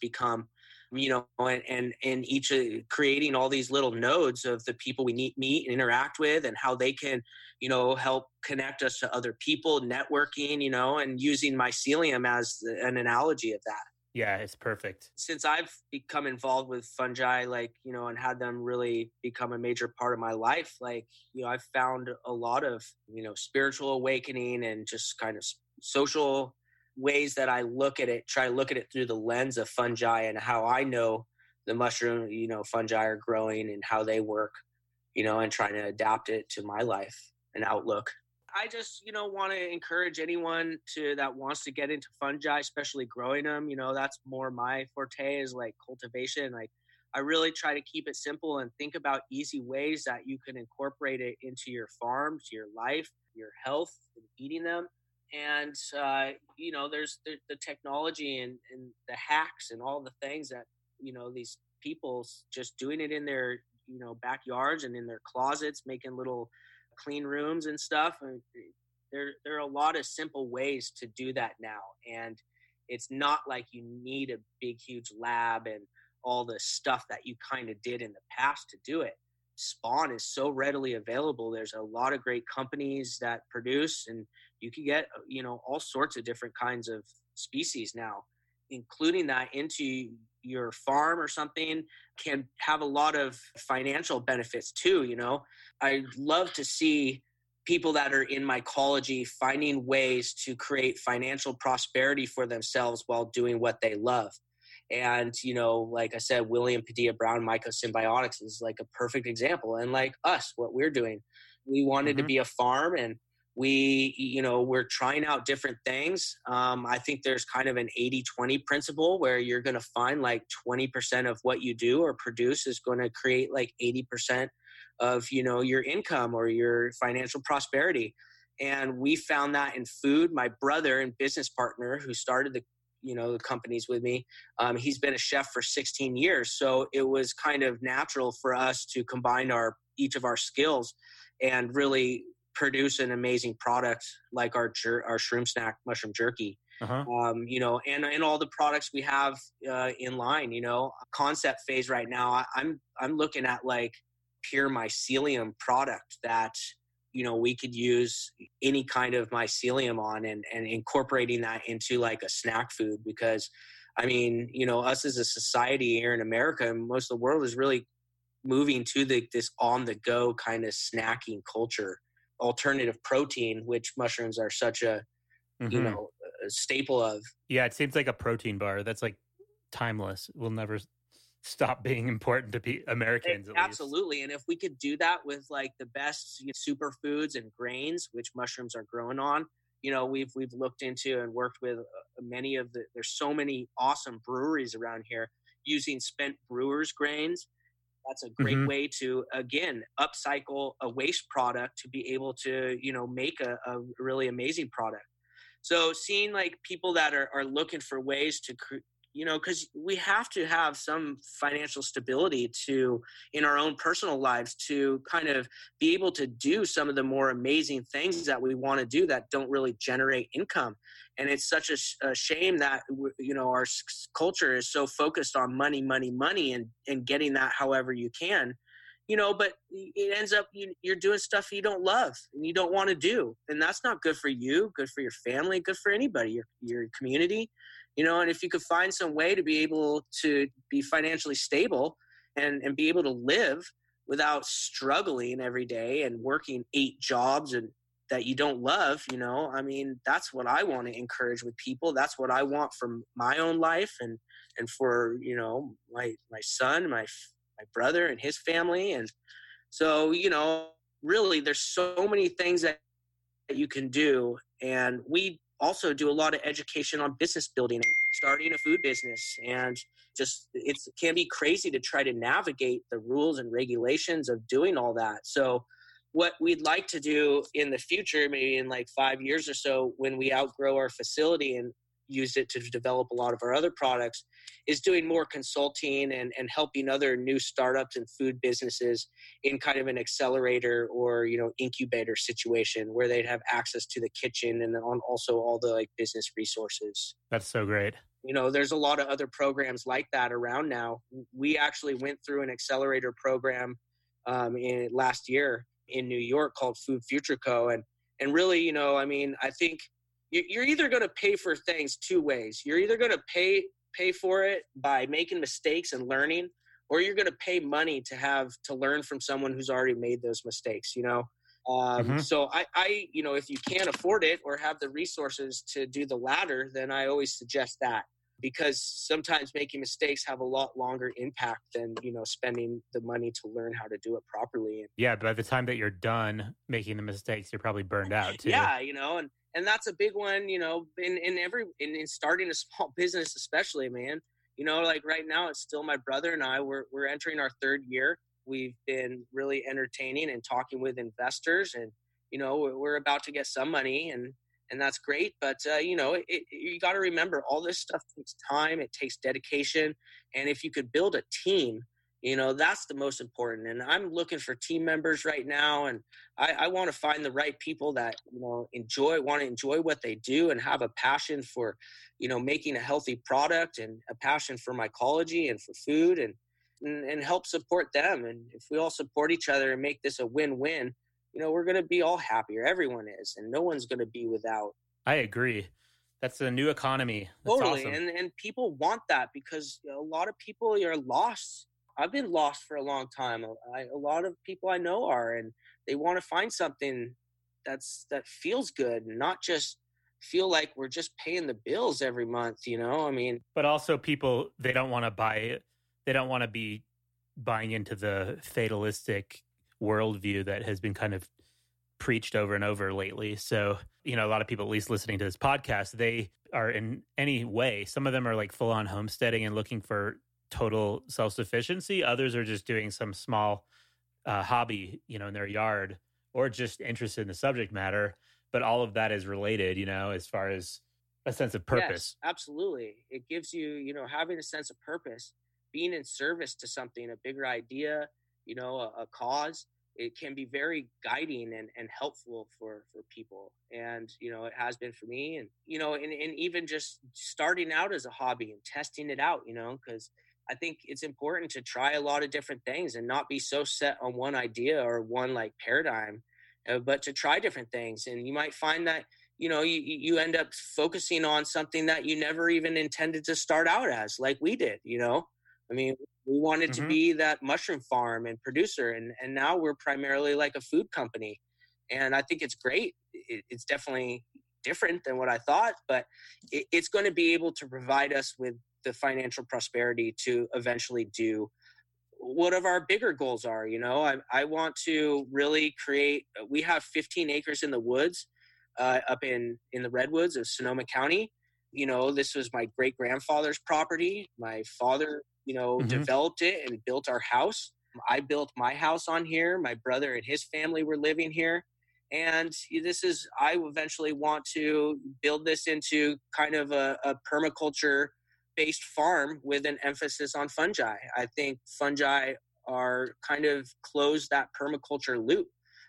become you know and and, and each uh, creating all these little nodes of the people we meet, meet and interact with and how they can you know help connect us to other people networking you know and using mycelium as an analogy of that yeah, it's perfect. Since I've become involved with fungi, like, you know, and had them really become a major part of my life, like, you know, I've found a lot of, you know, spiritual awakening and just kind of social ways that I look at it, try to look at it through the lens of fungi and how I know the mushroom, you know, fungi are growing and how they work, you know, and trying to adapt it to my life and outlook. I just, you know, want to encourage anyone to that wants to get into fungi, especially growing them. You know, that's more my forte is like cultivation. Like, I really try to keep it simple and think about easy ways that you can incorporate it into your farm, to your life, your health, and eating them. And uh, you know, there's the, the technology and, and the hacks and all the things that you know these people just doing it in their you know backyards and in their closets, making little clean rooms and stuff. And there, there are a lot of simple ways to do that now. And it's not like you need a big, huge lab and all the stuff that you kind of did in the past to do it. Spawn is so readily available. There's a lot of great companies that produce, and you can get, you know, all sorts of different kinds of species now, including that into your farm or something can have a lot of financial benefits too, you know. I love to see people that are in mycology finding ways to create financial prosperity for themselves while doing what they love. And, you know, like I said, William Padilla Brown Mycosymbiotics is like a perfect example. And like us, what we're doing, we wanted mm-hmm. to be a farm and we you know we're trying out different things. Um, i think there's kind of an 80-20 principle where you're going to find like 20% of what you do or produce is going to create like 80% of you know your income or your financial prosperity. And we found that in food. My brother and business partner who started the you know the companies with me um, he's been a chef for 16 years. So it was kind of natural for us to combine our each of our skills and really produce an amazing product like our jer- our shroom snack mushroom jerky. Uh-huh. um, you know and and all the products we have uh, in line you know? Concept phase right now I, i'm i'm looking at like pure mycelium product that you know we could use any kind of mycelium on and, and incorporating that into like a snack food because i mean you know us as a society here in america and most of the world is really moving to the this on the go kind of snacking culture alternative protein which mushrooms are such a mm-hmm. you know a staple of yeah it seems like a protein bar that's like timeless we'll never stop being important to be Americans. absolutely. And if we could do that with like the best superfoods and grains, which mushrooms are growing on, you know, we've we've looked into and worked with uh, many of the. There's so many awesome breweries around here using spent brewers grains. That's a great mm-hmm. way to again upcycle a waste product to be able to you know make a, a really amazing product. So seeing like people that are, are looking for ways to cre- you know because we have to have some financial stability to in our own personal lives to kind of be able to do some of the more amazing things that we want to do that don't really generate income. And it's such a, a shame that you know our culture is so focused on money money money and and getting that however you can you know but it ends up you, you're doing stuff you don't love and you don't want to do. And that's not good for you good for your family good for anybody your, your community you know and if you could find some way to be able to be financially stable and and be able to live without struggling every day and working eight jobs and that you don't love you know i mean that's what i want to encourage with people. That's what i want from my own life and and for you know my my son my my brother and his family. And so you know really there's so many things that that you can do. And we also do a lot of education on business building and starting a food business. And just it can be crazy to try to navigate the rules and regulations of doing all that. So what we'd like to do in the future maybe in like five years or so when we outgrow our facility and used it to develop a lot of our other products, is doing more consulting and, and helping other new startups and food businesses in kind of an accelerator or you know incubator situation where they'd have access to the kitchen and on also all the like business resources. That's so great. You know, there's a lot of other programs like that around now. We actually went through an accelerator program um, in last year in New York called Food Future Co. And and really, you know, I mean, I think you're either going to pay for things two ways. You're either going to pay pay for it by making mistakes and learning, or you're going to pay money to have to learn from someone who's already made those mistakes. You know. Um, mm-hmm. So I, I, you know, if you can't afford it or have the resources to do the latter, then I always suggest that because sometimes making mistakes have a lot longer impact than you know spending the money to learn how to do it properly yeah by the time that you're done making the mistakes you're probably burned out too yeah you know and and that's a big one you know in in every in, in starting a small business especially man you know like right now it's still my brother and i we're, we're entering our third year we've been really entertaining and talking with investors and you know we're about to get some money and and that's great. But uh, you know, it, it, you got to remember all this stuff takes time. It takes dedication, and if you could build a team, you know, that's the most important. And I'm looking for team members right now, and I, I want to find the right people that you know enjoy, want to enjoy what they do, and have a passion for, you know, making a healthy product, and a passion for mycology and for food, and and, and help support them. And if we all support each other and make this a win-win you know, we're going to be all happier. Everyone is, and no one's going to be without. I agree. That's a new economy. That's totally, awesome. and and people want that because a lot of people are lost. I've been lost for a long time. I, a lot of people I know are, and they want to find something that's that feels good, not just feel like we're just paying the bills every month. You know, I mean, but also people they don't want to buy it. They don't want to be buying into the fatalistic worldview that has been kind of preached over and over lately. So, you know, a lot of people, at least listening to this podcast, they are in any way, some of them are like full on homesteading and looking for total self sufficiency. Others are just doing some small uh, hobby, you know, in their yard or just interested in the subject matter. But all of that is related, you know, as far as a sense of purpose. Yes, absolutely. It gives you, you know, having a sense of purpose, being in service to something, a bigger idea, you know, a, a cause it can be very guiding and, and helpful for for people and you know it has been for me and you know and, and even just starting out as a hobby and testing it out you know because i think it's important to try a lot of different things and not be so set on one idea or one like paradigm uh, but to try different things and you might find that you know you, you end up focusing on something that you never even intended to start out as like we did you know i mean we wanted mm-hmm. to be that mushroom farm and producer, and and now we're primarily like a food company, and I think it's great. It, it's definitely different than what I thought, but it, it's going to be able to provide us with the financial prosperity to eventually do what of our bigger goals are. You know, I, I want to really create. We have 15 acres in the woods, uh, up in in the redwoods of Sonoma County. You know, this was my great grandfather's property. My father you know, mm-hmm. developed it and built our house. I built my house on here. My brother and his family were living here. And this is, I eventually want to build this into kind of a, a permaculture based farm with an emphasis on fungi. I think fungi are kind of close that permaculture loop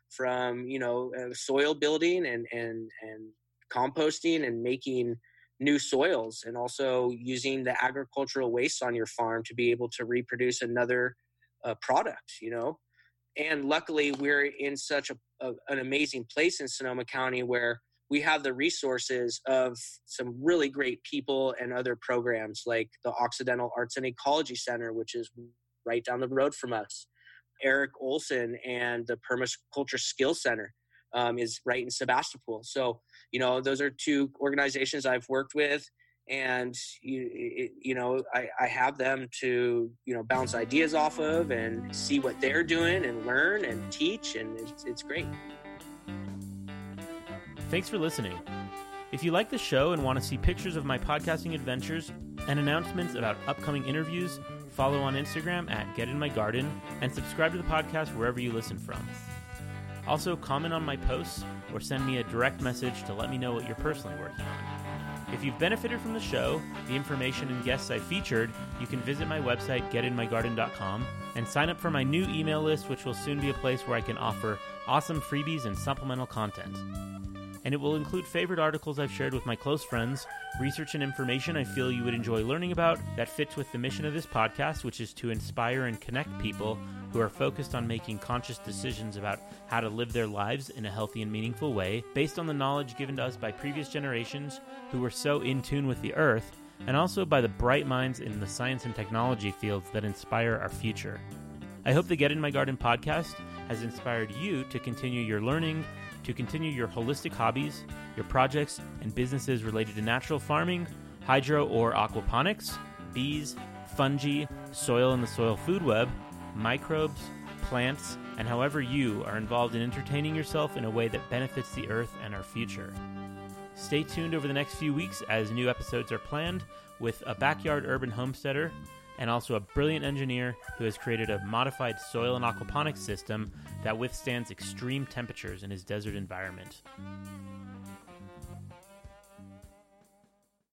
from, you know, uh, soil building and, and, and composting and making new soils and also using the agricultural waste on your farm to be able to reproduce another uh, product you know and luckily we're in such a, a, an amazing place in sonoma county where we have the resources of some really great people and other programs like the occidental arts and ecology center which is right down the road from us erik ohlsen and the permaculture skill center um, is right in Sebastopol. So, you know, those are two organizations I've worked with. And you, you know, I, I have them to you know bounce ideas off of and see what they're doing and learn and teach, and it's, it's great. Thanks for listening. If you like the show and want to see pictures of my podcasting adventures and announcements about upcoming interviews, follow on Instagram at Get In My Garden and subscribe to the podcast wherever you listen from. Also, comment on my posts or send me a direct message to let me know what you're personally working on. If you've benefited from the show, the information and guests I featured, you can visit my website, getinmygarden.com, and sign up for my new email list, which will soon be a place where I can offer awesome freebies and supplemental content. And it will include favorite articles I've shared with my close friends, research and information I feel you would enjoy learning about that fits with the mission of this podcast, which is to inspire and connect people who are focused on making conscious decisions about how to live their lives in a healthy and meaningful way, based on the knowledge given to us by previous generations who were so in tune with the earth, and also by the bright minds in the science and technology fields that inspire our future. I hope the Get in My Garden podcast has inspired you to continue your learning, to continue your holistic hobbies, your projects, and businesses related to natural farming, hydro or aquaponics, bees, fungi, soil and the soil food web, microbes, plants, and however you are involved in entertaining yourself in a way that benefits the earth and our future. Stay tuned over the next few weeks as new episodes are planned with a backyard urban homesteader and also a brilliant engineer who has created a modified soil and aquaponics system that withstands extreme temperatures in his desert environment.